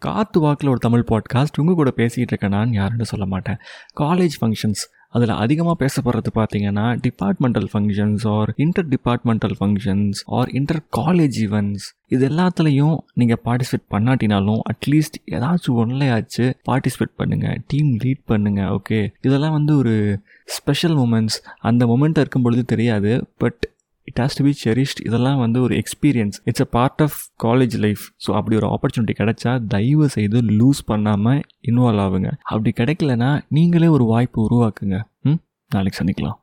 காத்து வாக்கில் ஒரு தமிழ் பாட்காஸ்ட் உங்கள் கூட பேசிகிட்டு இருக்கேன் நான் யாருன்னு சொல்ல மாட்டேன். காலேஜ் ஃபங்க்ஷன்ஸ் அதில் அதிகமாக பேசப்படுறது பார்த்தீங்கன்னா departmental functions or inter departmental functions or inter college events இது எல்லாத்துலேயும் நீங்கள் பார்ட்டிசிபேட் பண்ணாட்டினாலும் அட்லீஸ்ட் ஏதாச்சும் ஒன்றையாச்சு பார்ட்டிசிபேட் பண்ணுங்கள் டீம் லீட் பண்ணுங்கள் ஓகே இதெல்லாம் வந்து ஒரு ஸ்பெஷல் மூமெண்ட்ஸ் அந்த மூமெண்ட் இருக்கும் பொழுது தெரியாது but it has to be cherished இதெல்லாம் வந்து ஒரு experience it's a part of college life so அப்படி ஒரு ஆப்பர்ச்சுனிட்டி கிடைச்சா தயவு செய்து லூஸ் பண்ணாமல் இன்வால்வ் ஆகுங்க. அப்படி கிடைக்கலனா நீங்களே ஒரு வாய்ப்பு உருவாக்குங்க. ம்? நாளைக்கு சந்திக்கலாம்.